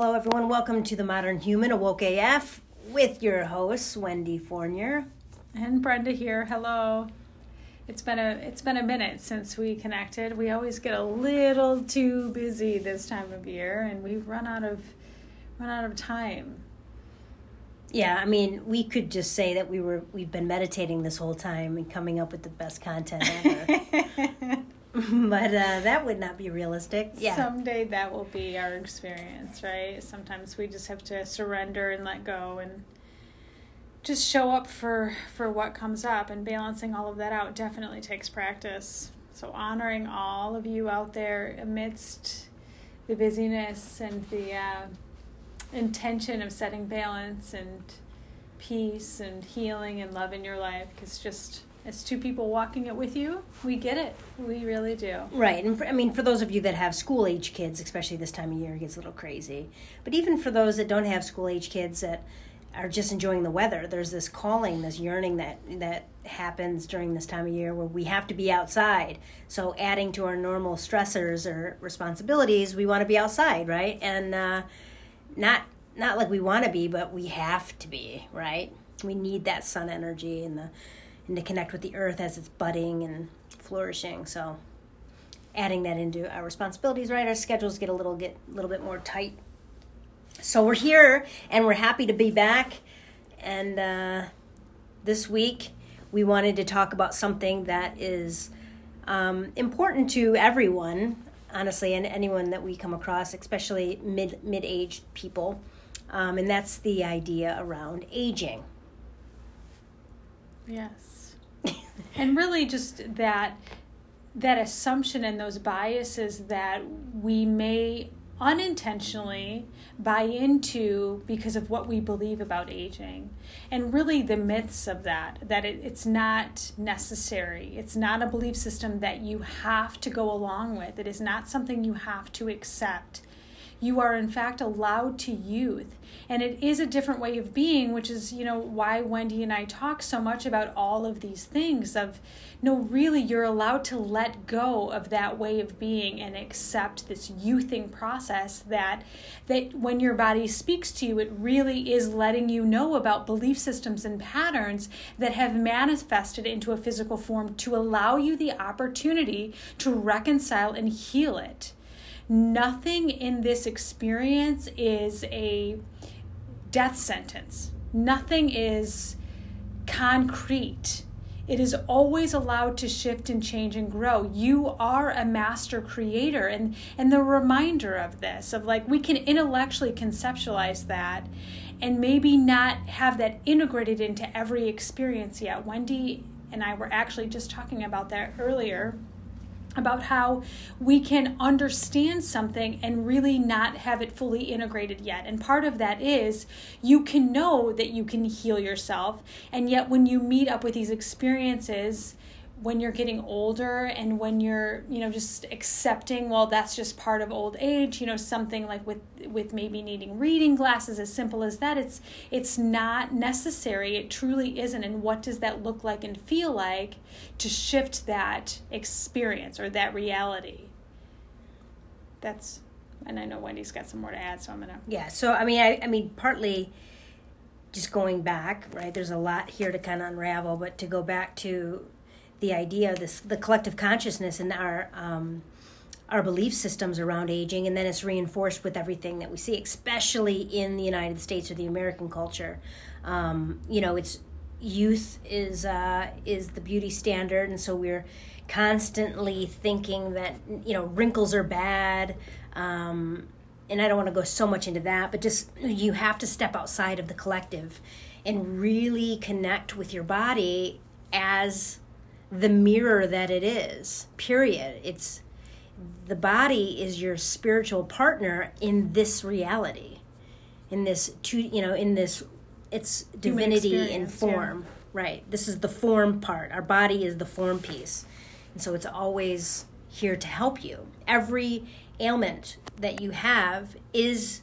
Hello, everyone. Welcome to the Modern Human Awoke AF with your hosts Wendy Fournier and Brenda here. Hello. It's been a it's been a minute since we connected. We always get a little too busy this time of year, and we've run out of run out of time. Yeah, I mean, we could just say that we were we've been meditating this whole time and coming up with the best content ever. but uh, that would not be realistic. Yeah. Someday that will be our experience, right? Sometimes we just have to surrender and let go and just show up for for what comes up and balancing all of that out definitely takes practice. So honoring all of you out there amidst the busyness and the uh, intention of setting balance and peace and healing and love in your life because just as two people walking it with you, we get it. We really do. Right. And for, I mean, for those of you that have school age kids, especially this time of year, it gets a little crazy. But even for those that don't have school age kids that are just enjoying the weather, there's this calling, this yearning that that happens during this time of year where we have to be outside. So adding to our normal stressors or responsibilities, we want to be outside, right? And uh, not not like we want to be, but we have to be, right? We need that sun energy and the and to connect with the earth as it's budding and flourishing. So adding that into our responsibilities, right? Our schedules get a little get a little bit more tight. So we're here and we're happy to be back. And uh, this week we wanted to talk about something that is um, important to everyone, honestly, and anyone that we come across, especially mid mid aged people. Um, and that's the idea around aging. Yes and really just that that assumption and those biases that we may unintentionally buy into because of what we believe about aging. And really the myths of that that it, it's not necessary. It's not a belief system that you have to go along with. It is not something you have to accept you are in fact allowed to youth. And it is a different way of being which is you know why wendy and i talk so much about all of these things of no really you're allowed to let go of that way of being and accept this youthing process that that when your body speaks to you it really is letting you know about belief systems and patterns that have manifested into a physical form to allow you the opportunity to reconcile and heal it nothing in this experience is a death sentence. Nothing is concrete. It is always allowed to shift and change and grow. You are a master creator. And, and the reminder of this, of like, we can intellectually conceptualize that and maybe not have that integrated into every experience yet. Wendy and I were actually just talking about that earlier about how we can understand something and really not have it fully integrated yet. And part of that is you can know that you can heal yourself, and yet when you meet up with these experiences, when you're getting older and when you're you know just accepting well that's just part of old age you know something like with with maybe needing reading glasses as simple as that it's it's not necessary. It truly isn't. And what does that look like and feel like to shift that experience or that reality? That's and i know wendy's got some more to add so i'm gonna yeah so i mean i, I mean partly just going back right there's a lot here to kind of unravel but to go back to the idea of this the collective consciousness and our um, our belief systems around aging and then it's reinforced with everything that we see especially in the united states or the american culture. Um, you know it's youth is uh, is the beauty standard and so we're constantly thinking that you know wrinkles are bad um, and i don't want to go so much into that but just you have to step outside of the collective and really connect with your body as the mirror that it is period. It's the body is your spiritual partner in this reality in this two you know in this it's divinity in form yeah. right? This is the form part. Our body is the form piece. And so it's always here to help you. Every ailment that you have is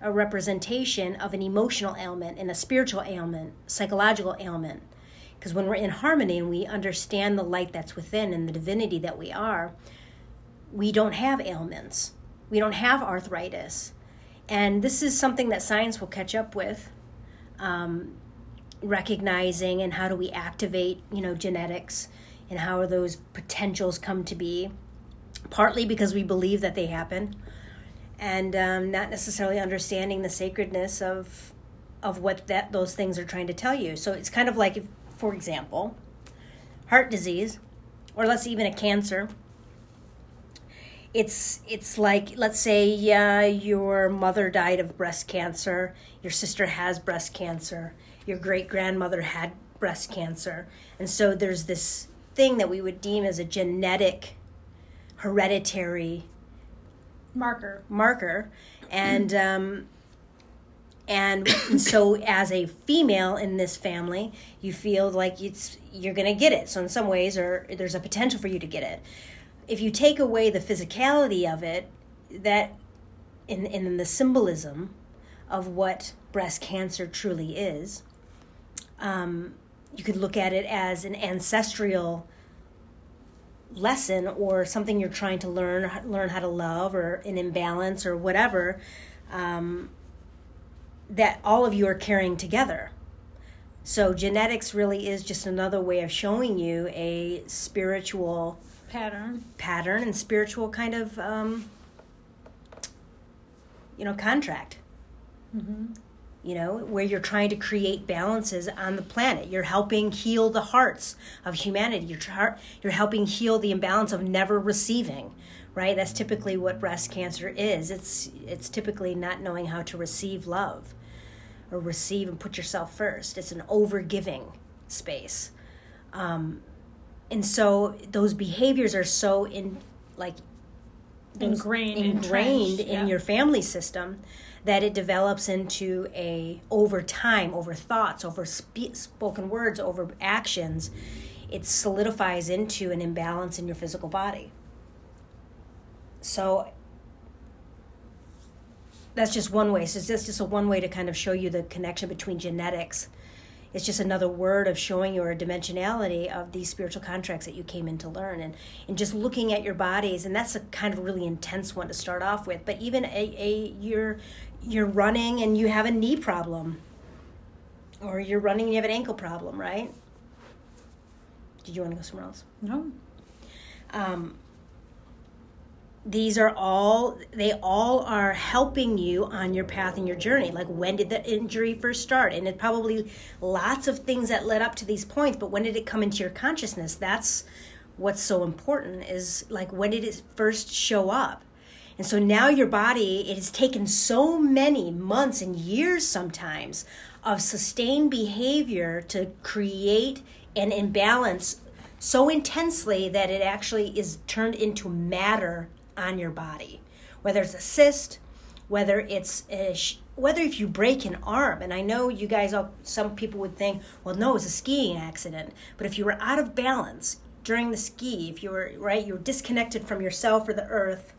a representation of an emotional ailment and a spiritual ailment psychological ailment because when we're in harmony and we understand the light that's within and the divinity that we are, we don't have ailments. We don't have arthritis. And this is something that science will catch up with. Um, recognizing and how do we activate you know genetics and how those potentials come to be partly because we believe that they happen and um, not necessarily understanding the sacredness of of what that those things are trying to tell you so it's kind of like if, for example heart disease or let's even a cancer. It's it's like let's say uh, your mother died of breast cancer your sister has breast cancer your great grandmother had breast cancer. And so there's this thing that we would deem as a genetic hereditary marker. marker. And um, and so as a female in this family you feel like it's you're going to get it. So in some ways or there's a potential for you to get it. If you take away the physicality of it that in in the symbolism of what breast cancer truly is um, you could look at it as an ancestral lesson or something you're trying to learn learn how to love or an imbalance or whatever um, that all of you are carrying together so genetics really is just another way of showing you a spiritual pattern pattern and spiritual kind of um, you know contract mm-hmm you know, where you're trying to create balances on the planet. You're helping heal the hearts of humanity. You're, tra- you're helping heal the imbalance of never receiving, right? That's typically what breast cancer is. It's, it's typically not knowing how to receive love or receive and put yourself first. It's an overgiving space. Um, and so those behaviors are so in like ingrained ingrained in yeah. your family system that it develops into a over time over thoughts over spe- spoken words over actions it solidifies into an imbalance in your physical body so that's just one way. So it's just a one way to kind of show you the connection between genetics. It's just another word of showing your dimensionality of these spiritual contracts that you came in to learn. And, and just looking at your bodies and that's a kind of really intense one to start off with. But even a, a you're you're running and you have a knee problem. Or you're running and you have an ankle problem right? Did you want to go somewhere else? No. Um, these are all they all are helping you on your path and your journey. Like when did the injury first start? And it probably lots of things that led up to these points but when did it come into your consciousness? That's what's so important is like when did it first show up? And so now your body it has taken so many months and years sometimes of sustained behavior to create an imbalance so intensely that it actually is turned into matter on your body, whether it's a cyst, whether it's a sh- whether if you break an arm. And I know you guys, all, some people would think, well, no, it's a skiing accident. But if you were out of balance during the ski, if you were right, you were disconnected from yourself or the earth.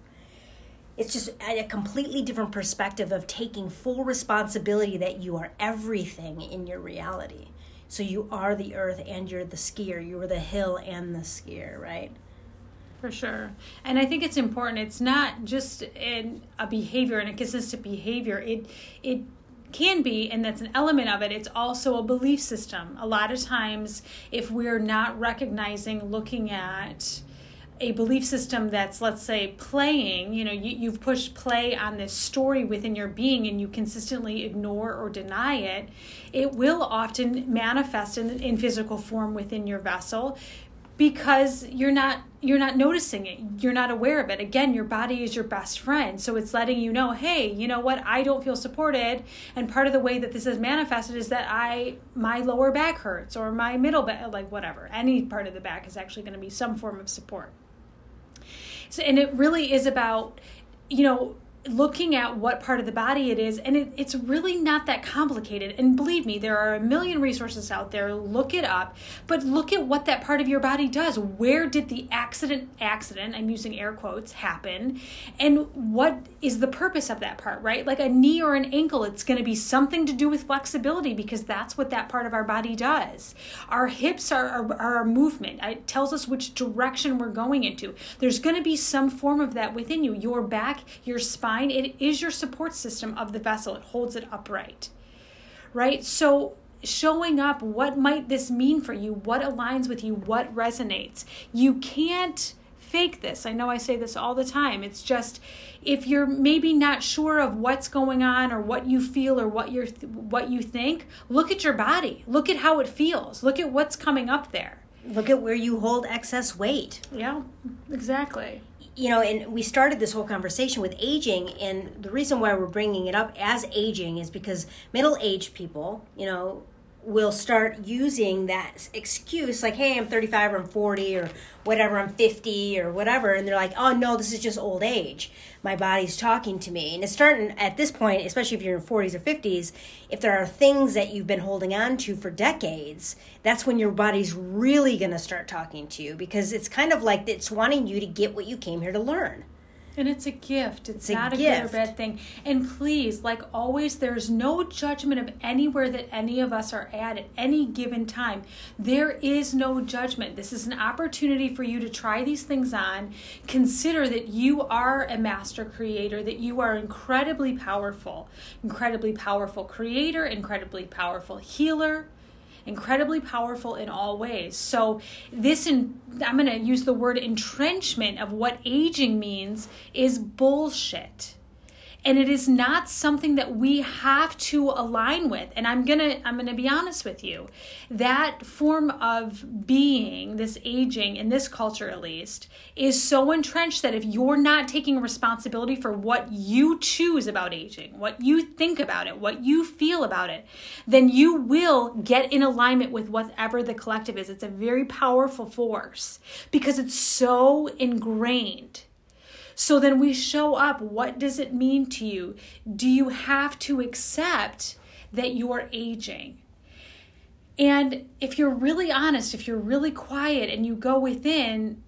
It's just a completely different perspective of taking full responsibility that you are everything in your reality. So you are the earth and you're the skier. You are the hill and the skier, right? For sure. And I think it's important. It's not just in a behavior and a consistent behavior. It it can be and that's an element of it it's also a belief system a lot of times if we're not recognizing looking at a belief system that's let's say playing you know you, you've pushed play on this story within your being and you consistently ignore or deny it it will often manifest in, in physical form within your vessel because you're not you're not noticing it. You're not aware of it. Again your body is your best friend. So it's letting you know hey you know what? I don't feel supported. And part of the way that this is manifested is that i my lower back hurts or my middle back like whatever. Any part of the back is actually going to be some form of support. So and it really is about you know looking at what part of the body it is and it, it's really not that complicated. And believe me there are a million resources out there. Look it up. But look at what that part of your body does. Where did the accident accident i'm using air quotes happen? And what is the purpose of that part right? Like a knee or an ankle it's going to be something to do with flexibility because that's what that part of our body does. Our hips are, are, are our movement. It tells us which direction we're going into. There's going to be some form of that within you. Your back your spine fine. It is your support system of the vessel, it holds it upright. Right? So, showing up, what might this mean for you? What aligns with you? What resonates? You can't fake this. I know I say this all the time. It's just if you're maybe not sure of what's going on or what you feel or what you're what you think, look at your body. Look at how it feels. Look at what's coming up there. Look at where you hold excess weight. Yeah, exactly. You know, and we started this whole conversation with aging, and the reason why we're bringing it up as aging is because middle aged people, you know, will start using that excuse like hey i'm 35 or i'm 40 or whatever i'm 50 or whatever and they're like oh no this is just old age. My body's talking to me. And it's starting at this point especially if you're in 40s or 50s if there are things that you've been holding on to for decades that's when your body's really going to start talking to you because it's kind of like it's wanting you to get what you came here to learn and it's a gift. It's, it's not a, a good or bad thing. And please, like always, there's no judgment of anywhere that any of us are at at any given time. There is no judgment. This is an opportunity for you to try these things on. Consider that you are a master creator, that you are incredibly powerful, incredibly powerful creator, incredibly powerful healer incredibly powerful in all ways. So, this, in, I'm going to use the word entrenchment of what aging means, is bullshit and it is not something that we have to align with. And i'm gonna i'm gonna be honest with you. That form of being this aging in this culture at least is so entrenched that if you're not taking responsibility for what you choose about aging what you think about it what you feel about it then you will get in alignment with whatever the collective is. It's a very powerful force because it's so ingrained so then we show up. What does it mean to you? Do you have to accept that you're aging? And if you're really honest, if you're really quiet and you go within,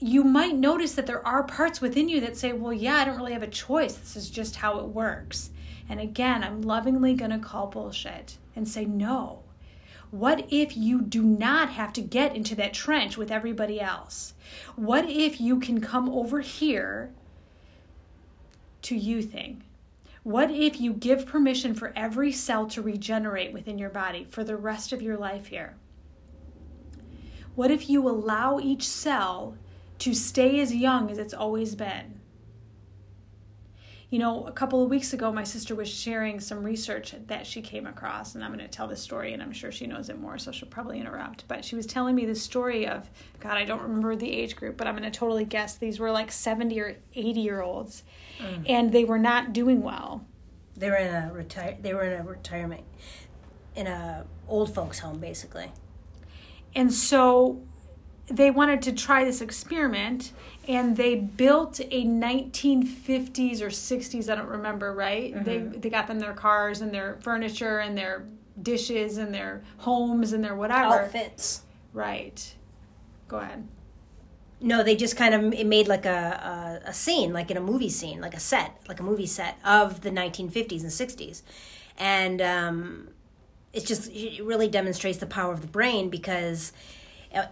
you might notice that there are parts within you that say, well, yeah, I don't really have a choice. This is just how it works. And again, I'm lovingly going to call bullshit and say, no. What if you do not have to get into that trench with everybody else? What if you can come over here to youthing? What if you give permission for every cell to regenerate within your body for the rest of your life here? What if you allow each cell to stay as young as it's always been? You know, a couple of weeks ago, my sister was sharing some research that she came across, and I'm going to tell this story, and I'm sure she knows it more, so she'll probably interrupt. But she was telling me the story of, God, I don't remember the age group, but I'm going to totally guess these were like 70 or 80 year olds, mm. and they were not doing well. They were in a retire. They were in a retirement, in a old folks' home, basically. And so they wanted to try this experiment and they built a 1950s or 60s i don't remember right? Mm-hmm. they they got them their cars and their furniture and their dishes and their homes and their whatever. Outfits. Right. Go ahead. No they just kind of made like a, a, a scene like in a movie scene like a set like a movie set of the 1950s and 60s and um, it just it really demonstrates the power of the brain because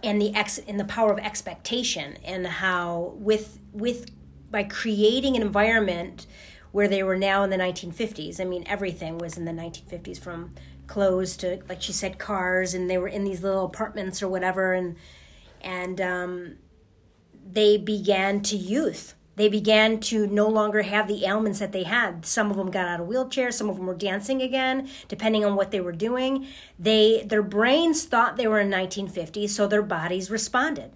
and the ex in the power of expectation and how with with by creating an environment where they were now in the 1950s i mean everything was in the 1950s from clothes to like she said cars and they were in these little apartments or whatever and and um, they began to youth they began to no longer have the ailments that they had. Some of them got out of wheelchairs, some of them were dancing again, depending on what they were doing. They their brains thought they were in 1950, so their bodies responded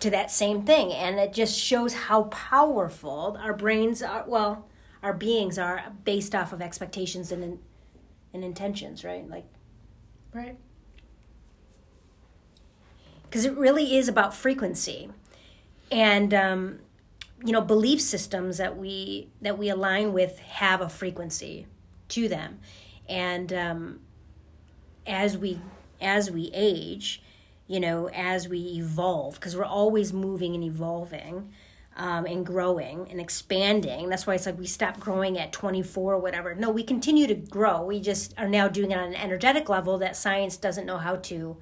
to that same thing. And it just shows how powerful our brains are, well, our beings are based off of expectations and and intentions, right? Like right. Cuz it really is about frequency. And um you know belief systems that we that we align with have a frequency to them. And um, as we as we age you know as we evolve because we're always moving and evolving um, and growing and expanding. That's why it's like we stop growing at 24 or whatever. No we continue to grow. We just are now doing it on an energetic level that science doesn't know how to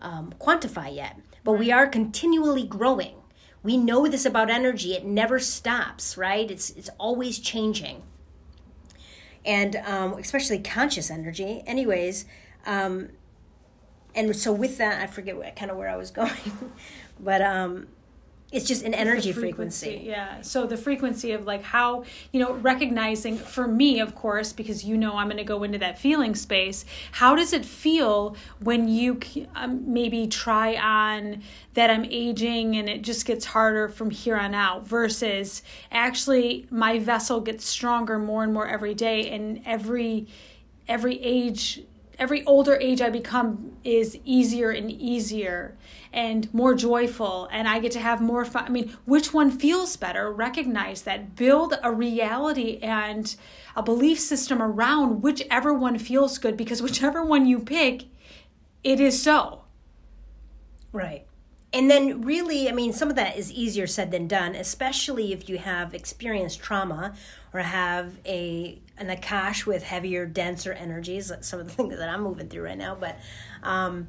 um, quantify yet. But we are continually growing we know this about energy. It never stops, right? It's it's always changing. And um, especially conscious energy. Anyways, um, and so with that, I forget what, kind of where I was going, but um, it's just an energy frequency. frequency. Yeah. So the frequency of like how, you know, recognizing for me, of course, because you know I'm going to go into that feeling space. How does it feel when you um, maybe try on that I'm aging and it just gets harder from here on out versus actually my vessel gets stronger more and more every day and every every age every older age I become is easier and easier and more joyful and I get to have more fun. I mean, which one feels better? Recognize that. Build a reality and a belief system around whichever one feels good because whichever one you pick, it is so. Right. And then, really, I mean, some of that is easier said than done, especially if you have experienced trauma or have a an akash with heavier, denser energies. Some of the things that I'm moving through right now, but um,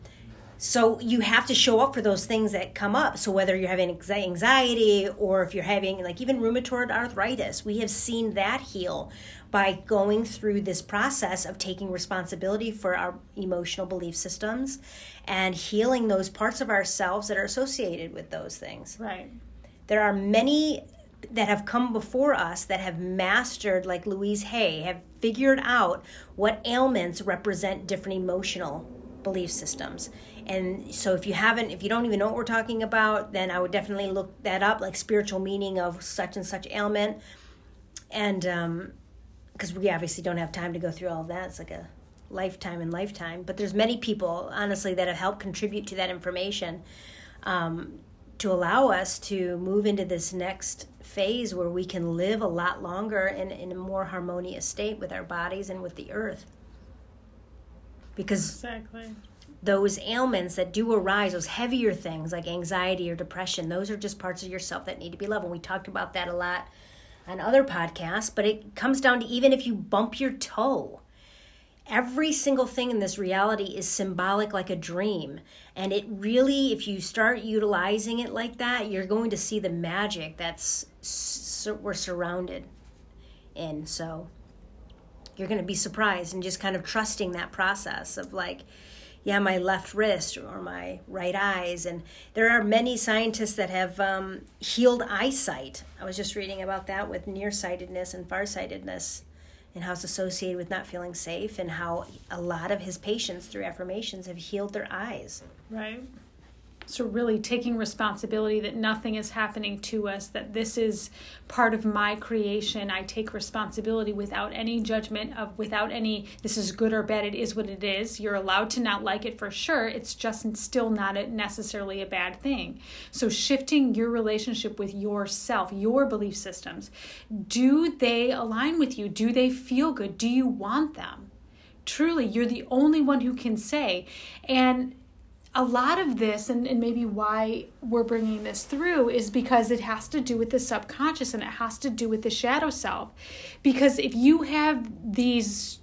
so you have to show up for those things that come up. So whether you're having anxiety or if you're having like even rheumatoid arthritis, we have seen that heal by going through this process of taking responsibility for our emotional belief systems and healing those parts of ourselves that are associated with those things. Right. There are many that have come before us that have mastered, like Louise Hay, have figured out what ailments represent different emotional belief systems. And so if you haven't, if you don't even know what we're talking about, then I would definitely look that up, like spiritual meaning of such and such ailment. And because um, we obviously don't have time to go through all of that, it's like a lifetime and lifetime. But there's many people, honestly, that have helped contribute to that information um, to allow us to move into this next phase where we can live a lot longer in, in a more harmonious state with our bodies and with the earth. Because exactly those ailments that do arise, those heavier things like anxiety or depression, those are just parts of yourself that need to be loved. And we talked about that a lot on other podcasts, but it comes down to even if you bump your toe, every single thing in this reality is symbolic like a dream. And it really, if you start utilizing it like that, you're going to see the magic that's we're surrounded in. So you're going to be surprised and just kind of trusting that process of like, yeah, my left wrist or my right eyes. And there are many scientists that have um, healed eyesight. I was just reading about that with nearsightedness and farsightedness and how it's associated with not feeling safe and how a lot of his patients through affirmations have healed their eyes. Right. So, really taking responsibility that nothing is happening to us, that this is part of my creation. I take responsibility without any judgment of, without any, this is good or bad, it is what it is. You're allowed to not like it for sure. It's just still not a, necessarily a bad thing. So, shifting your relationship with yourself, your belief systems, do they align with you? Do they feel good? Do you want them? Truly, you're the only one who can say. And a lot of this and, and maybe why we're bringing this through is because it has to do with the subconscious and it has to do with the shadow self. Because if you have these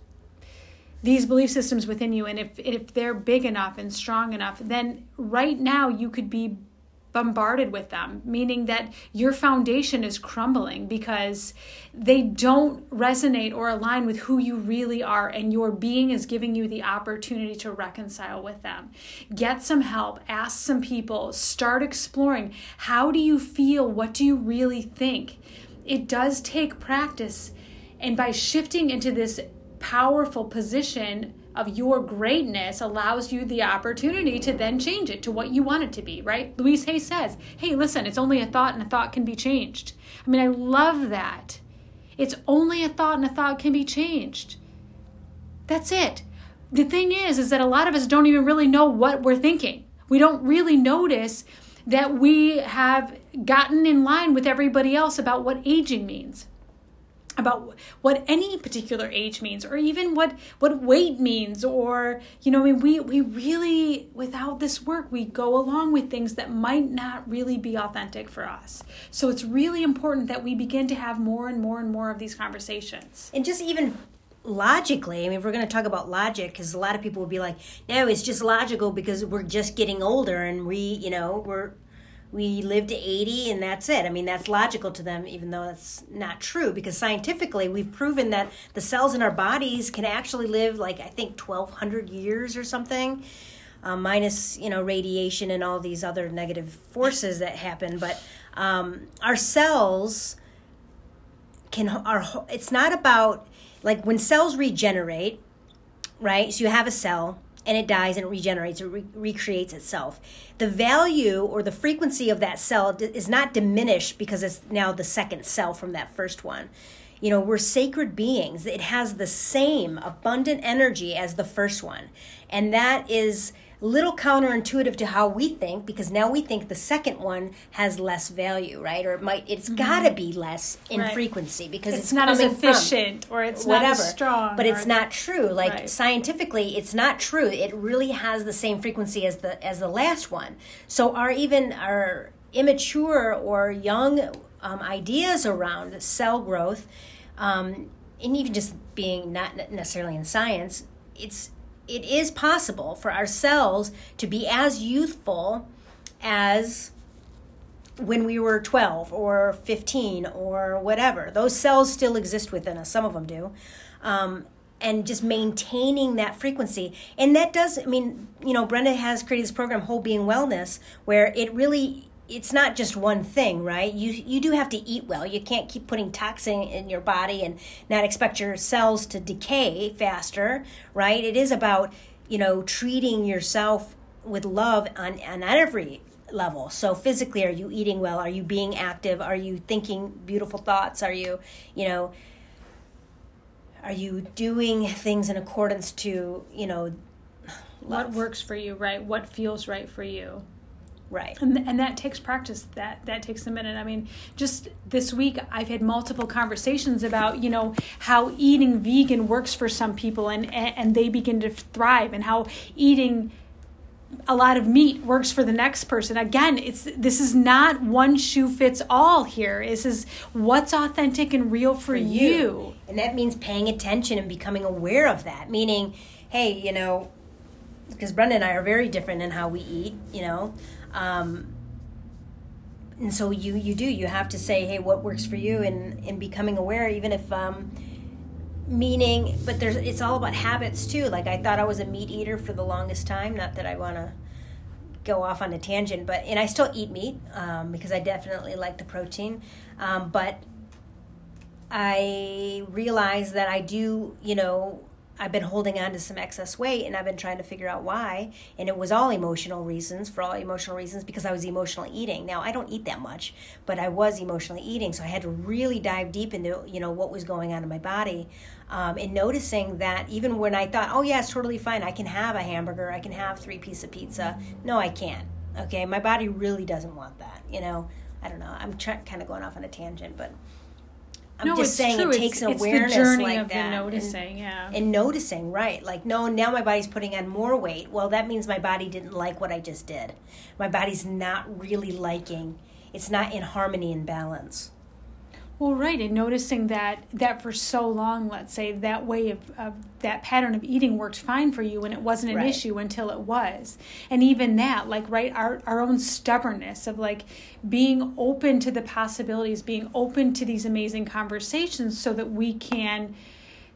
these belief systems within you and if if they're big enough and strong enough then right now you could be bombarded with them, meaning that your foundation is crumbling because they don't resonate or align with who you really are, and your being is giving you the opportunity to reconcile with them. Get some help, ask some people, start exploring. How do you feel? What do you really think? It does take practice, and by shifting into this powerful position, of your greatness allows you the opportunity to then change it to what you want it to be, right? Louise Hay says, hey, listen, it's only a thought and a thought can be changed. I mean, I love that. It's only a thought and a thought can be changed. That's it. The thing is, is that a lot of us don't even really know what we're thinking. We don't really notice that we have gotten in line with everybody else about what aging means about what any particular age means or even what what weight means or you know I mean we we really without this work we go along with things that might not really be authentic for us. So it's really important that we begin to have more and more and more of these conversations. And just even logically i mean if we're going to talk about logic because a lot of people will be like no it's just logical because we're just getting older and we you know we're we live to 80 and that's it. I mean, that's logical to them, even though that's not true because scientifically we've proven that the cells in our bodies can actually live like, I think, 1,200 years or something. Um, minus you know radiation and all these other negative forces that happen but um, our cells can are it's not about like when cells regenerate right so you have a cell and it dies and it regenerates, it re- recreates itself. The value or the frequency of that cell is not diminished because it's now the second cell from that first one. You know, we're sacred beings. It has the same abundant energy as the first one. And that is little counterintuitive to how we think because now we think the second one has less value, right? Or it might it's mm-hmm. got to be less in right. frequency because it's, it's not as efficient or it's whatever. not as strong. But it's not true. Like right. scientifically, it's not true. It really has the same frequency as the as the last one. So our even our immature or young um, ideas around cell growth, um, and even just being not necessarily in science, it's it is possible for our cells to be as youthful as when we were 12 or 15 or whatever. Those cells still exist within us, some of them do. Um, and just maintaining that frequency. And that does, I mean, you know, Brenda has created this program, Whole Being Wellness, where it really it's not just one thing, right? You you do have to eat well. You can't keep putting toxin in your body and not expect your cells to decay faster, right? It is about, you know, treating yourself with love on on every level. So physically, are you eating well? Are you being active? Are you thinking beautiful thoughts? Are you, you know, are you doing things in accordance to, you know, love? what works for you, right? What feels right for you? Right. And, and that takes practice. That that takes a minute. I mean, just this week I've had multiple conversations about, you know, how eating vegan works for some people and and, and they begin to thrive and how eating a lot of meat works for the next person again it's this is not one shoe fits all here this is what's authentic and real for, for you. you and that means paying attention and becoming aware of that meaning hey you know because brenda and i are very different in how we eat you know um, and so you you do you have to say hey what works for you and in becoming aware even if um, meaning but there's it's all about habits too. Like i thought i was a meat eater for the longest time not that i want to go off on a tangent but and i still eat meat um, because i definitely like the protein. Um, but i realize that i do you know I've been holding on to some excess weight and I've been trying to figure out why. And it was all emotional reasons, for all emotional reasons, because I was emotionally eating. Now, I don't eat that much, but I was emotionally eating. So I had to really dive deep into, you know, what was going on in my body. Um, and noticing that even when I thought, oh, yeah, it's totally fine. I can have a hamburger. I can have three pieces of pizza. No, I can't. Okay. My body really doesn't want that. You know, I don't know. I'm try- kind of going off on a tangent, but I'm no, just saying true. it takes it's, awareness it's like that. noticing, and, yeah. And noticing, right. Like, no, now my body's putting on more weight. Well, that means my body didn't like what I just did. My body's not really liking, it's not in harmony and balance. Well, right, and noticing that that for so long, let's say that way of, of that pattern of eating worked fine for you, and it wasn't an right. issue until it was, and even that, like right, our our own stubbornness of like being open to the possibilities, being open to these amazing conversations, so that we can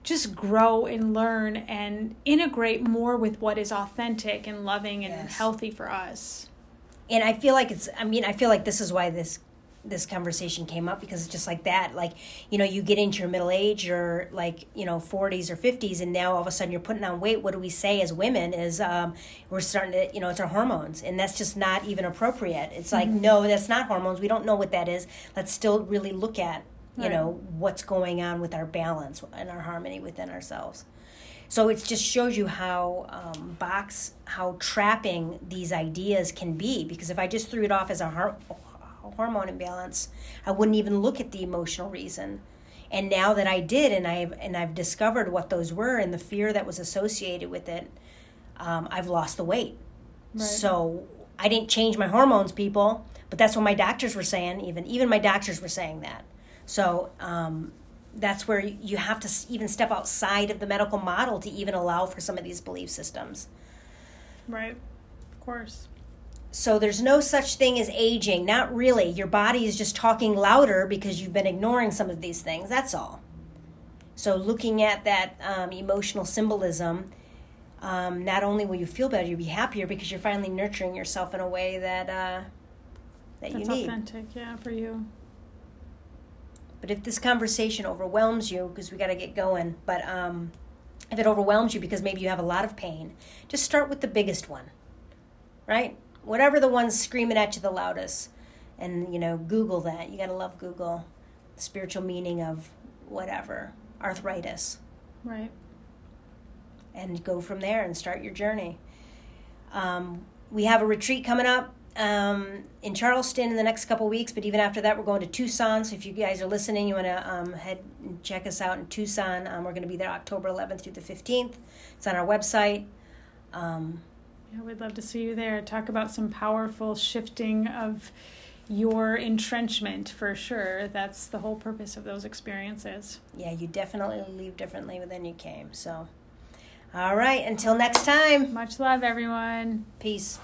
just grow and learn and integrate more with what is authentic and loving and yes. healthy for us. And I feel like it's. I mean, I feel like this is why this this conversation came up because it's just like that like you know you get into your middle age or like you know 40s or 50s and now all of a sudden you're putting on weight. What do we say as women is um, we're starting to you know it's our hormones and that's just not even appropriate. It's like mm-hmm. no that's not hormones. We don't know what that is. Let's still really look at you right. know what's going on with our balance and our harmony within ourselves. So it just shows you how um, box how trapping these ideas can be because if i just threw it off as a har- hormone imbalance, I wouldn't even look at the emotional reason. And now that I did, and I've and I've discovered what those were and the fear that was associated with it, um, I've lost the weight. Right. So I didn't change my hormones, people, but that's what my doctors were saying. Even even my doctors were saying that. So um, that's where you have to even step outside of the medical model to even allow for some of these belief systems. Right. Of course. So there's no such thing as aging. Not really. Your body is just talking louder because you've been ignoring some of these things. That's all. So looking at that um, emotional symbolism, um, not only will you feel better, you'll be happier because you're finally nurturing yourself in a way that uh, that That's you need. authentic, yeah, for you. But if this conversation overwhelms you, because we got to get going, but um, if it overwhelms you because maybe you have a lot of pain, just start with the biggest one, right? Whatever the one's screaming at you the loudest, and you know, Google that. You got to love Google, the spiritual meaning of whatever arthritis, Right. and go from there and start your journey. Um, we have a retreat coming up um, in Charleston in the next couple weeks, but even after that, we're going to Tucson. So if you guys are listening, you want to um, head and check us out in Tucson. Um, we're going to be there October 11th through the 15th. It's on our website. Yeah, we'd love to see you there. Talk about some powerful shifting of your entrenchment for sure. That's the whole purpose of those experiences. yeah, you definitely leave differently than you came. So, all right, until next time, Much love, everyone. peace.